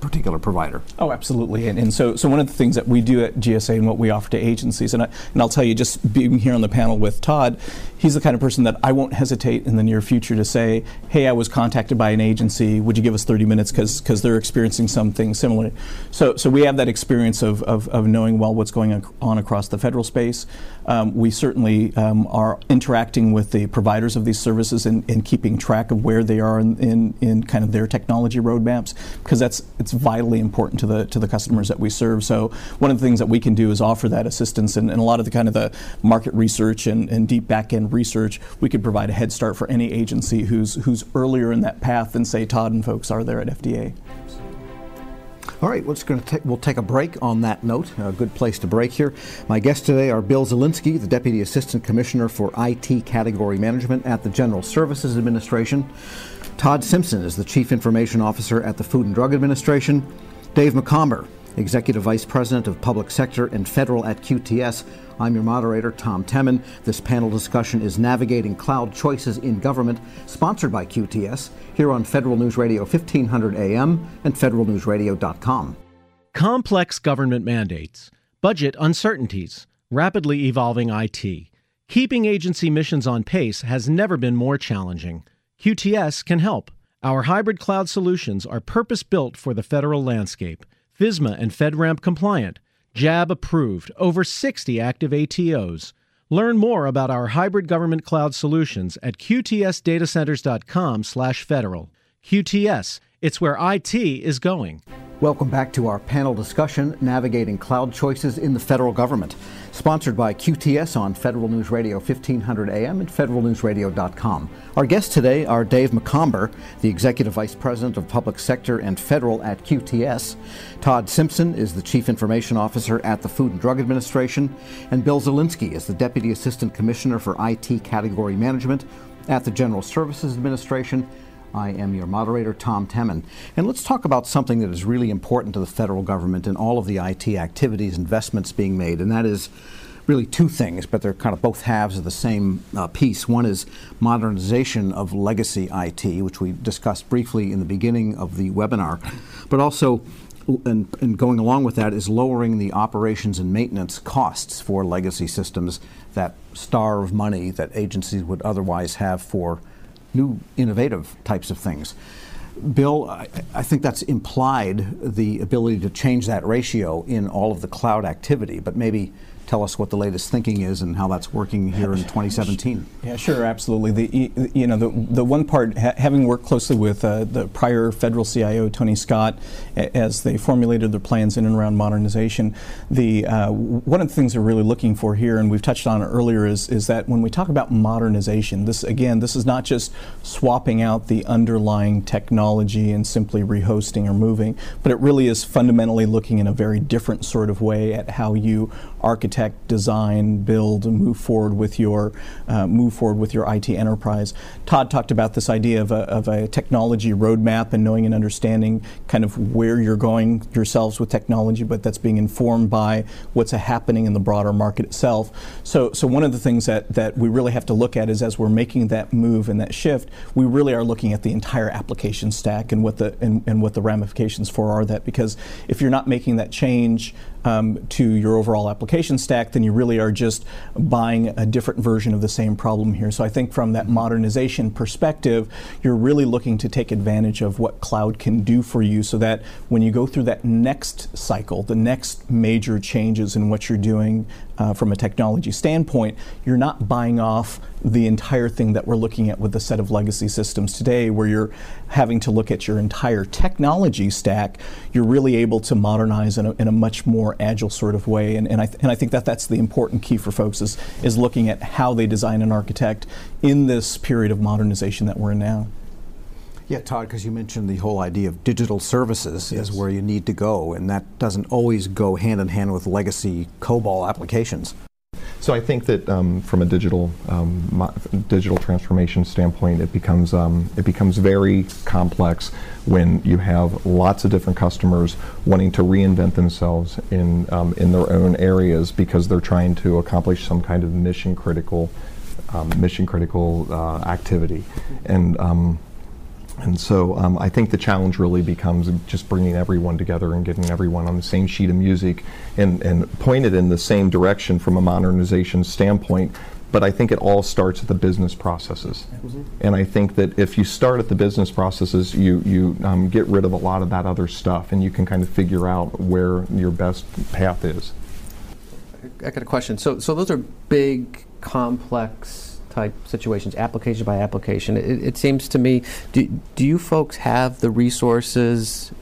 particular provider. Oh, absolutely. And, and, so, so one of the things that we do at GSA and what we offer to agencies, and, I, and I'll tell you, just being here on the panel with Todd, he's the kind of person that I won't hesitate in the near future to say, hey, I was contacted by an agency. Would you give us 30 minutes because they're experiencing something similar? So, so we have that experience of, of, of knowing well what's going on across the federal space. Um, we certainly um, are interacting with the providers of these services and, and keeping track of where they are in, in, in kind of their technology roadmaps because that's it's vitally important to the to the customers that we serve. So one of the things that we can do is offer that assistance and, and a lot of the kind of the market research and, and deep back end research. We could provide a head start for any agency who's who's earlier in that path than say Todd and folks are there at FDA. All right, to we'll take a break on that note. A good place to break here. My guests today are Bill Zielinski, the Deputy Assistant Commissioner for IT Category Management at the General Services Administration. Todd Simpson is the Chief Information Officer at the Food and Drug Administration. Dave McOmber, Executive Vice President of Public Sector and Federal at QTS. I'm your moderator, Tom Temin. This panel discussion is Navigating Cloud Choices in Government, sponsored by QTS, here on Federal News Radio 1500 AM and federalnewsradio.com. Complex government mandates, budget uncertainties, rapidly evolving IT. Keeping agency missions on pace has never been more challenging. QTS can help. Our hybrid cloud solutions are purpose built for the federal landscape, FISMA and FedRAMP compliant, JAB approved, over 60 active ATOs. Learn more about our hybrid government cloud solutions at qtsdatacenters.com/federal. QTS, it's where IT is going. Welcome back to our panel discussion, Navigating Cloud Choices in the Federal Government, sponsored by QTS on Federal News Radio 1500 AM and federalnewsradio.com. Our guests today are Dave McOmber, the Executive Vice President of Public Sector and Federal at QTS. Todd Simpson is the Chief Information Officer at the Food and Drug Administration, and Bill Zielinski is the Deputy Assistant Commissioner for IT Category Management at the General Services Administration I am your moderator, Tom Temin. And let's talk about something that is really important to the federal government in all of the IT activities, investments being made, and that is really two things, but they're kind of both halves of the same uh, piece. One is modernization of legacy IT, which we discussed briefly in the beginning of the webinar, but also and, and, going along with that is lowering the operations and maintenance costs for legacy systems that starve money that agencies would otherwise have for new innovative types of things. Bill, I, I, think that's implied the ability to change that ratio in all of the cloud activity, but maybe tell us what the latest thinking is and how that's working here in 2017. Yeah, sure, absolutely. The you know the the one part ha- having worked closely with uh, the prior federal CIO Tony Scott as they formulated their plans in and around modernization, the uh, one of the things they're really looking for here, and we've touched on it earlier, is is that when we talk about modernization, this again, this is not just swapping out the underlying technology and simply rehosting or moving, but it really is fundamentally looking in a very different sort of way at how you architect, design, build, and move forward with your uh, move forward with your IT enterprise. Todd talked about this idea of a, of a technology roadmap and knowing and understanding kind of where you're going yourselves with technology, but that's being informed by what's happening in the broader market itself. So, so one of the things that, that we really have to look at is as we're making that move and that shift, we really are looking at the entire application stack and what the and, and what the ramifications for are that because if you're not making that change um, to your overall application stack, then you really are just buying a different version of the same problem here. So I think from that modernization perspective, you're really looking to take advantage of what cloud can do for you so that when you go through that next cycle, the next major changes in what you're doing uh, from a technology standpoint, you're not buying off the entire thing that we're looking at with a set of legacy systems today, where you're having to look at your entire technology stack. You're really able to modernize in a, in a much more agile sort of way, and, and, I th- and I think that that's the important key for folks is, is looking at how they design and architect in this period of modernization that we're in now. Yeah, Todd, because you mentioned the whole idea of digital services yes. is where you need to go, and that doesn't always go hand in hand with legacy COBOL applications. So I think that um, from a digital um, digital transformation standpoint, it becomes um, it becomes very complex when you have lots of different customers wanting to reinvent themselves in um, in their own areas because they're trying to accomplish some kind of mission critical um, mission critical uh, activity, and um, and so um, I think the challenge really becomes just bringing everyone together and getting everyone on the same sheet of music and, and pointed in the same direction from a modernization standpoint. But I think it all starts at the business processes. Mm-hmm. And I think that if you start at the business processes, you, you um, get rid of a lot of that other stuff and you can kind of figure out where your best path is. I got a question. So, so those are big, complex type situations, application by application. It, it seems to me, do, do you folks have the resources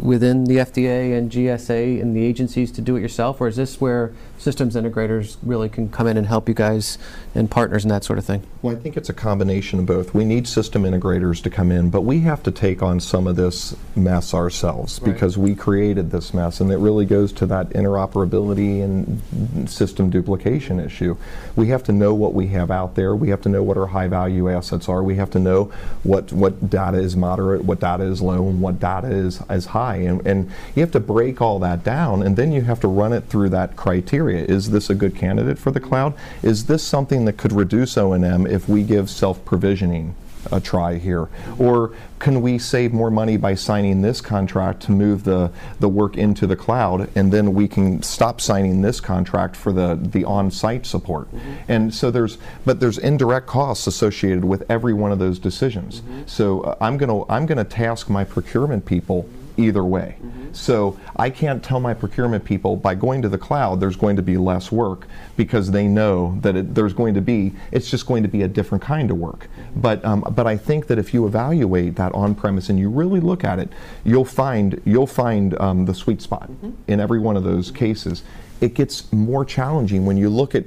within the FDA and GSA and the agencies to do it yourself, or is this where systems integrators really can come in and help you guys and partners and that sort of thing? Well, I think it's a combination of both. We need system integrators to come in, but we have to take on some of this mess ourselves right. because we created this mess, and it really goes to that interoperability and system duplication issue. We have to know what we have out there. We have to know what our high value assets are. We have to know what, what data is moderate, what data is low, and what data is, is high. And, and you have to break all that down, and then you have to run it through that criteria criteria. Is this a good candidate for the cloud? Is this something that could reduce O&M if we give self-provisioning? a try here? Or can we save more money by signing this contract to move the, the work into the cloud and then we can stop signing this contract for the, the on-site support? And so there's, but there's indirect costs associated with every one of those decisions. So uh, I'm going to I'm going to task my procurement people either way. So I can't tell my procurement people by going to the cloud there's going to be less work because they know that it, there's going to be it's just going to be a different kind of work. But um, but I think that if you evaluate that on-premise and you really look at it, you'll find you'll find um, the sweet spot in every one of those cases. It gets more challenging when you look at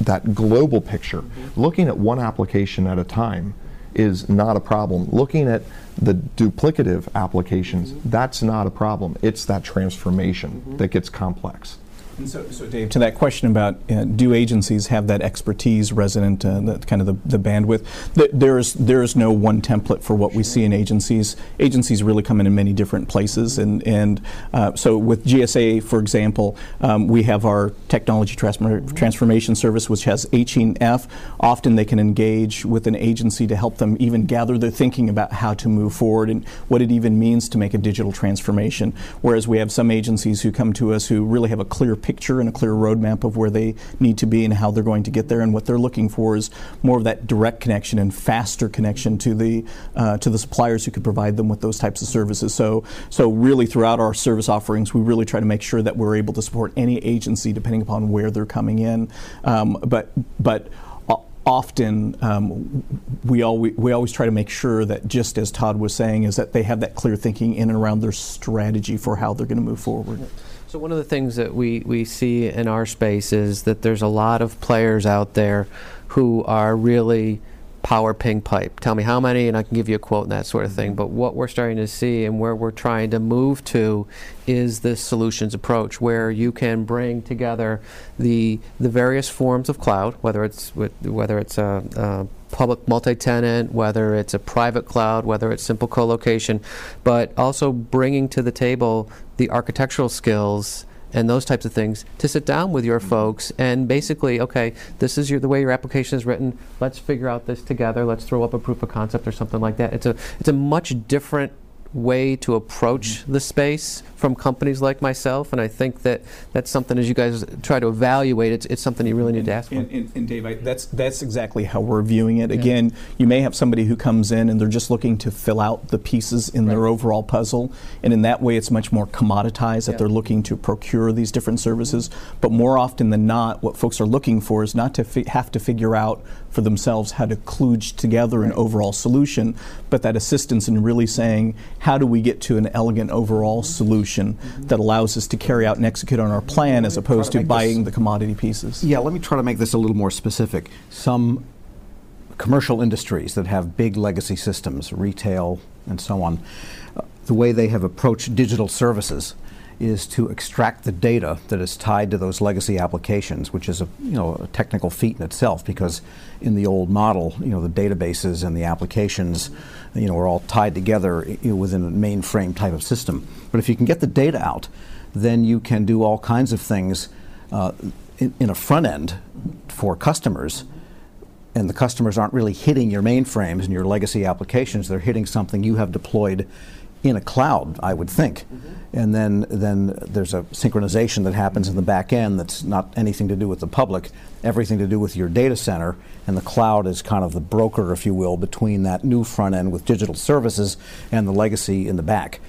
that global picture. Looking at one application at a time is not a problem. Looking at the duplicative applications, that's not a problem. It's that transformation mm-hmm. that gets complex. And so, so, Dave, to that question about uh, do agencies have that expertise resident, uh, that kind of the, the bandwidth, th- there's there's no one template for what we see in agencies. Agencies really come in in many different places, and and uh, so with GSA, for example, um, we have our technology transformation service, which has 18F. Often they can engage with an agency to help them even gather their thinking about how to move forward and what it even means to make a digital transformation. Whereas we have some agencies who come to us who really have a clear picture and a clear roadmap of where they need to be and how they're going to get there. And what they're looking for is more of that direct connection and faster connection to the uh, to the suppliers who could provide them with those types of services. So so really throughout our service offerings, we really try to make sure that we're able to support any agency depending upon where they're coming in. Um, but but often um, we, always, we always try to make sure that just as todd was saying is that they have that clear thinking in and around their strategy for how they're going to move forward so one of the things that we, we see in our space is that there's a lot of players out there who are really power ping pipe. Tell me how many, and I can give you a quote and that sort of thing. Mm-hmm. But what we're starting to see and where we're trying to move to is this solutions approach, where you can bring together the the various forms of cloud, whether it's with, whether it's a, a public multi-tenant, whether it's a private cloud, whether it's simple co-location, but also bringing to the table the architectural skills and those types of things to sit down with your folks and basically, okay, this is your, the way your application is written. Let's figure out this together. Let's throw up a proof of concept or something like that. It's a it's a much different way to approach mm-hmm. the space from companies like myself, and I think that that's something as you guys try to evaluate, it's, it's something you really need and, to ask and. And, and Dave, I, that's that's exactly how we're viewing it. Yeah. Again, you may have somebody who comes in and they're just looking to fill out the pieces in right. their overall puzzle, and in that way, it's much more commoditized that they're looking to procure these different services. But more often than not, what folks are looking for is not to fi- have to figure out for themselves how to kludge together right. an overall solution, but that assistance in really saying, how do we get to an elegant overall mm-hmm. solution mm-hmm. that allows us to carry out and execute on our plan as opposed to, to buying this, the commodity pieces? Yeah, let me try to make this a little more specific. Some commercial industries that have big legacy systems, retail and so on, uh, the way they have approached digital services is to extract the data that is tied to those legacy applications, which is a you know a technical feat in itself because in the old model, you know the databases and the applications, you know, are all tied together you know, within a mainframe type of system. But if you can get the data out, then you can do all kinds of things uh, in, in a front end for customers and the customers aren't really hitting your mainframes and your legacy applications, they're hitting something you have deployed in a cloud, I would think. Mm-hmm. And then, then there's a synchronization that happens in the back end that's not anything to do with the public, everything to do with your data center. And the cloud is kind of the broker, if you will, between that new front end with digital services and the legacy in the back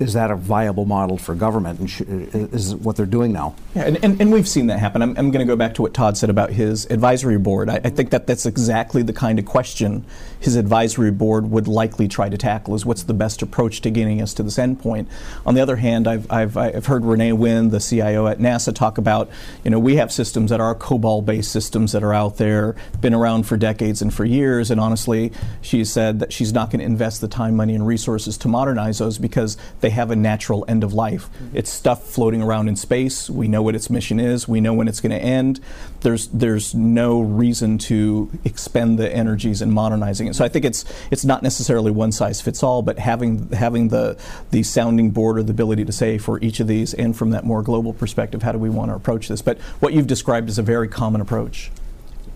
is that a viable model for government? And sh- is what they're doing now? Yeah, and, and, and we've seen that happen. I'm, I'm going to go back to what Todd said about his advisory board. I, I, think that that's exactly the kind of question his advisory board would likely try to tackle: is what's the best approach to getting us to this endpoint? On the other hand, I've, I've, I've heard Renee Wynn, the CIO at NASA, talk about you know we have systems that are COBOL-based systems that are out there, been around for decades and for years, and honestly, she said that she's not going to invest the time, money, and resources to modernize those because they have a natural end of life. Mm-hmm. It's stuff floating around in space. We know what its mission is. We know when it's going to end. There's there's no reason to expend the energies in modernizing it. So I think it's it's not necessarily one size fits all, but having having the the sounding board or the ability to say for each of these and from that more global perspective, how do we want to approach this? But what you've described is a very common approach.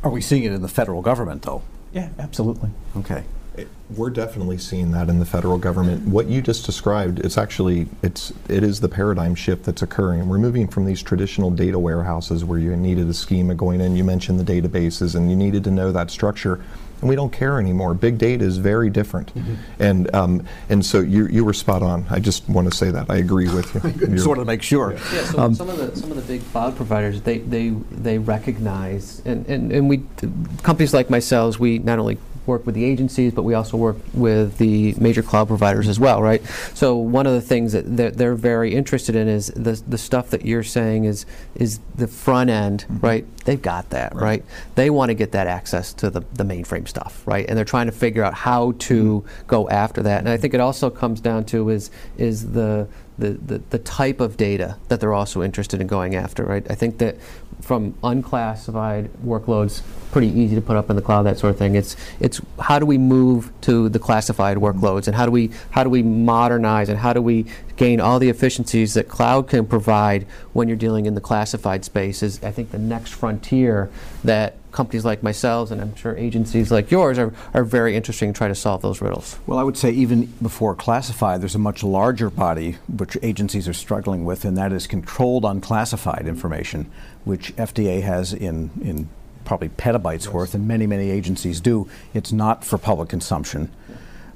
Are we seeing it in the federal government though? Yeah, absolutely. Okay. We're definitely seeing that in the federal government. What you just described, it's actually it's it is the paradigm shift that's occurring. We're moving from these traditional data warehouses where you needed a schema going in. You mentioned the databases, and you needed to know that structure. And we don't care anymore. Big data is very different, mm-hmm. and um, and so you you were spot on. I just want to say that I agree with you. sort to make sure. Yeah. yeah so um, some of the some of the big cloud providers they they they recognize and, and, and we companies like myself we not only work with the agencies, but we also work with the major cloud providers as well, right? So one of the things that they're, they're very interested in is the, the stuff that you're saying is is the front end, mm-hmm. right? They've got that, right? right? They want to get that access to the, the mainframe stuff, right? And they're trying to figure out how to mm-hmm. go after that. And I think it also comes down to is is the the, the, the type of data that they're also interested in going after, right? I think that from unclassified workloads, pretty easy to put up in the cloud, that sort of thing. It's it's how do we move to the classified workloads, and how do we how do we modernize, and how do we gain all the efficiencies that cloud can provide when you're dealing in the classified space? Is I think the next frontier that companies like myself and I'm sure agencies like yours are, are very interesting to try to solve those riddles. Well, I would say even before classified, there's a much larger body which agencies are struggling with, and that is controlled unclassified information, which FDA has in, in probably petabytes yes. worth, and many, many agencies do. It's not for public consumption.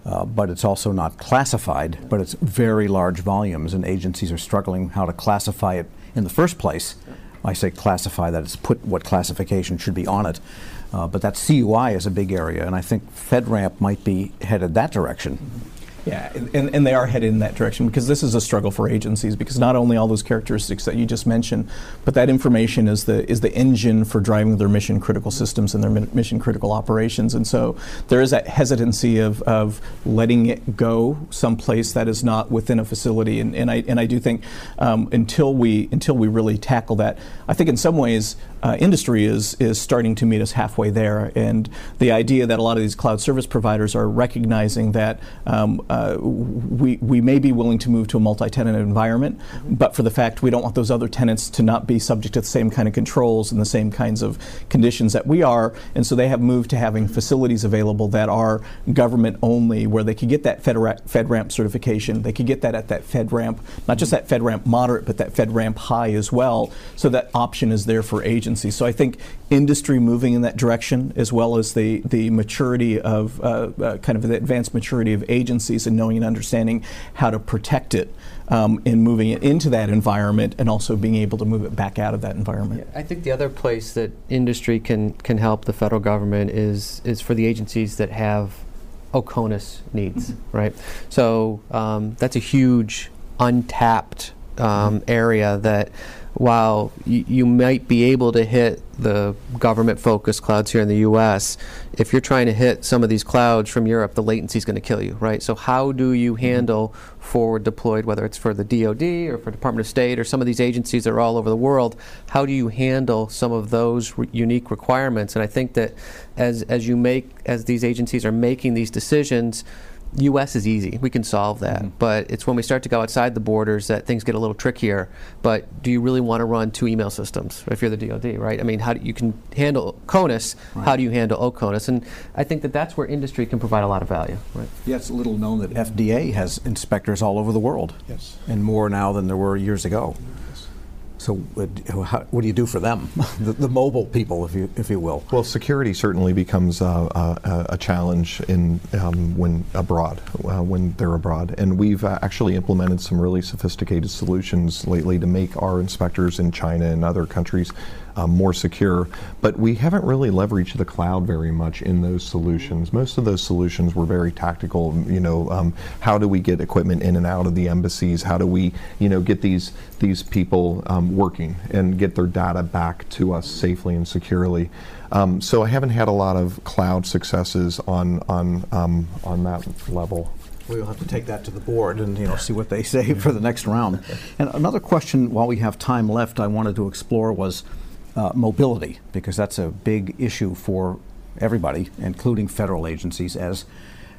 Uh, but it's also not classified, but it's very large volumes, and agencies are struggling how to classify it in the first place. I say classify that it's put what classification should be on it. Uh, but that CUI is a big area, and I think FedRAMP might be headed that direction. Yeah, and, and they are headed in that direction because this is a struggle for agencies because not only all those characteristics that you just mentioned, but that information is the is the engine for driving their mission critical systems and their mission critical operations. And so there is that hesitancy of, of letting it go someplace that is not within a facility. And, and I and I do think um, until we until we really tackle that, I think in some ways uh, industry is is starting to meet us halfway there. And the idea that a lot of these cloud service providers are recognizing that um, uh, we, we may be willing to move to a multi-tenant environment, mm-hmm. but for the fact we don't want those other tenants to not be subject to the same kind of controls and the same kinds of conditions that we are, and so they have moved to having facilities available that are government only, where they could get that FedRAMP, FedRAMP certification. They could get that at that FedRAMP, not just that FedRAMP moderate, but that FedRAMP high as well. So that option is there for agencies. So I think industry moving in that direction, as well as the the maturity of uh, uh, kind of the advanced maturity of agencies and knowing and understanding how to protect it um, in moving it into that environment and also being able to move it back out of that environment. Yeah, I think the other place that industry can can help the federal government is is for the agencies that have OCONUS needs, mm-hmm. right? So um, that's a huge untapped um, area that while y- you might be able to hit the government focused clouds here in the US, if you're trying to hit some of these clouds from Europe, the latency is going to kill you, right? So, how do you mm-hmm. handle forward deployed, whether it's for the DoD or for Department of State or some of these agencies that are all over the world? How do you handle some of those re- unique requirements? And I think that as, as you make, as these agencies are making these decisions, U.S. is easy. We can solve that. Mm-hmm. But it's when we start to go outside the borders that things get a little trickier. But do you really want to run two email systems if you're the DoD, right? I mean, how do you can handle CONUS? Right. How do you handle OCONUS? And I think that that's where industry can provide a lot of value, right? Yeah, it's a little known that FDA has inspectors all over the world. Yes. And more now than there were years ago. So, what, what do you do for them, the, the, mobile people, if you if you will? Well, security certainly becomes a, a challenge in um, when abroad, uh, when they're abroad, and we've uh, actually implemented some really sophisticated solutions lately to make our inspectors in China and other countries um, more secure. But we haven't really leveraged the cloud very much in those solutions. Most of those solutions were very tactical. You know, um, how do we get equipment in and out of the embassies? How do we, you know, get these these people um, working and get their data back to us safely and securely? Um, so I haven't had a lot of cloud successes on on um, on that level we'll have to take that to the board and you know see what they say for the next round. And another question, while we have time left, I wanted to explore was uh, mobility, because that's a big issue for everybody, including federal agencies, as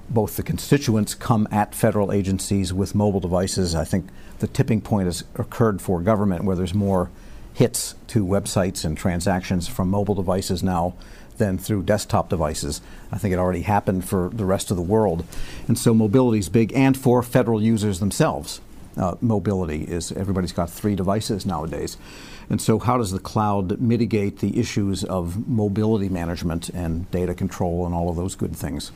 both the constituents come at federal agencies with mobile devices. I think the tipping point has occurred for government where there's more hits to websites and transactions from mobile devices now than through desktop devices. I think it already happened for the rest of the world. And so mobility is big, and for federal users themselves. Uh, mobility is everybody's got three devices nowadays. And so, how does the cloud mitigate the issues of mobility management and data control and all of those good things?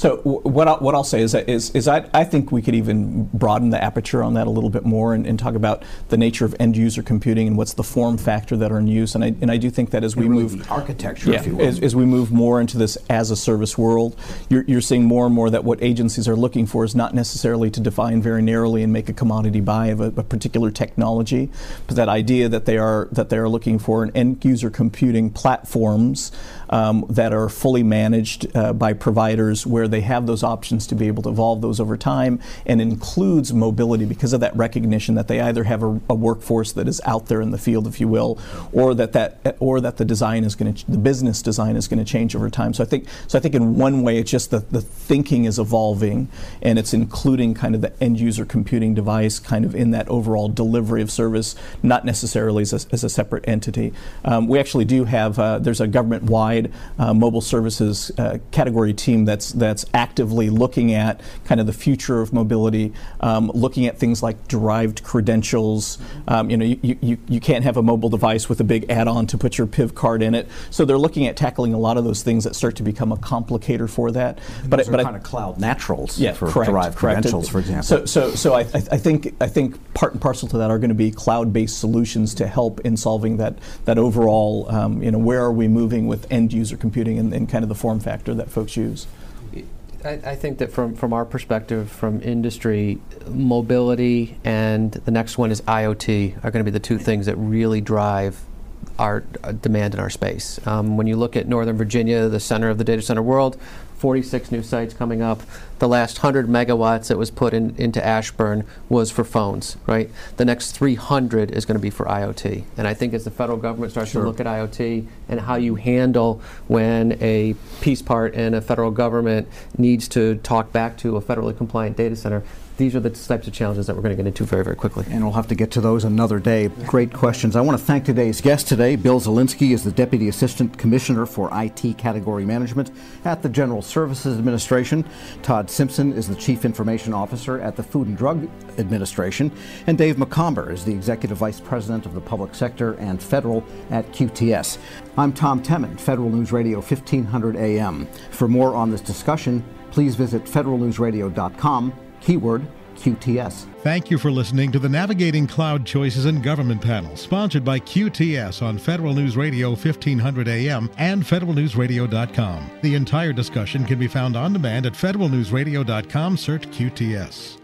So what I'll, what I'll say is that is, is I, I think we could even broaden the aperture on that a little bit more and, and talk about the nature of end user computing and what's the form factor that are in use. And I, and I do think that as we really move architecture, yeah, as, as, we move more into this as a service world, you're, you're seeing more and more that what agencies are looking for is not necessarily to define very narrowly and make a commodity buy of a, a particular technology, but that idea that they are that they are looking for an end user computing platforms um, that are fully managed uh, by providers where they have those options to be able to evolve those over time and includes mobility because of that recognition that they either have a, a workforce that is out there in the field, if you will, or that, that or that the design is going to the business design is going to change over time. So I think so I think in one way it's just that the thinking is evolving and it's including kind of the end user computing device kind of in that overall delivery of service, not necessarily as a, as a separate entity. Um, we actually do have uh, there's a government wide uh, mobile services uh, category team that's that's actively looking at kind of the future of mobility, um, looking at things like derived credentials. Um, you know, you, you, you can't have a mobile device with a big add-on to put your PIV card in it. So they're looking at tackling a lot of those things that start to become a complicator for that. And but but kind I, of cloud naturals yeah, for correct, derived correct. credentials, for example. So so so I, I think I think part and parcel to that are going to be cloud-based solutions to help in solving that that overall um, you know where are we moving with end user computing and, and kind of the form factor that folks use. I, I, think that from, from our perspective, from industry, mobility and the next one is IoT are going to be the two things that really drive our uh, demand in our space. Um, when you look at Northern Virginia, the center of the data center world, 46 new sites coming up. The last 100 megawatts that was put in, into Ashburn was for phones, right? The next 300 is going to be for IoT. And I think as the federal government starts sure. to look at IoT and how you handle when a piece part in a federal government needs to talk back to a federally compliant data center, these are the types of challenges that we're going to get into very, very quickly. And we'll have to get to those another day. Great questions. I want to thank today's guest today. Bill Zielinski is the Deputy Assistant Commissioner for IT Category Management at the General Services Administration. Todd Simpson is the Chief Information Officer at the Food and Drug Administration. And Dave McOmber is the Executive Vice President of the Public Sector and Federal at QTS. I'm Tom Temin, Federal News Radio 1500 AM. For more on this discussion, please visit federalnewsradio.com keyword QTS. Thank you for listening to the Navigating Cloud Choices in Government panel, sponsored by QTS on Federal News Radio 1500 AM and federalnewsradio.com. The entire discussion can be found on demand at federalnewsradio.com. Search QTS.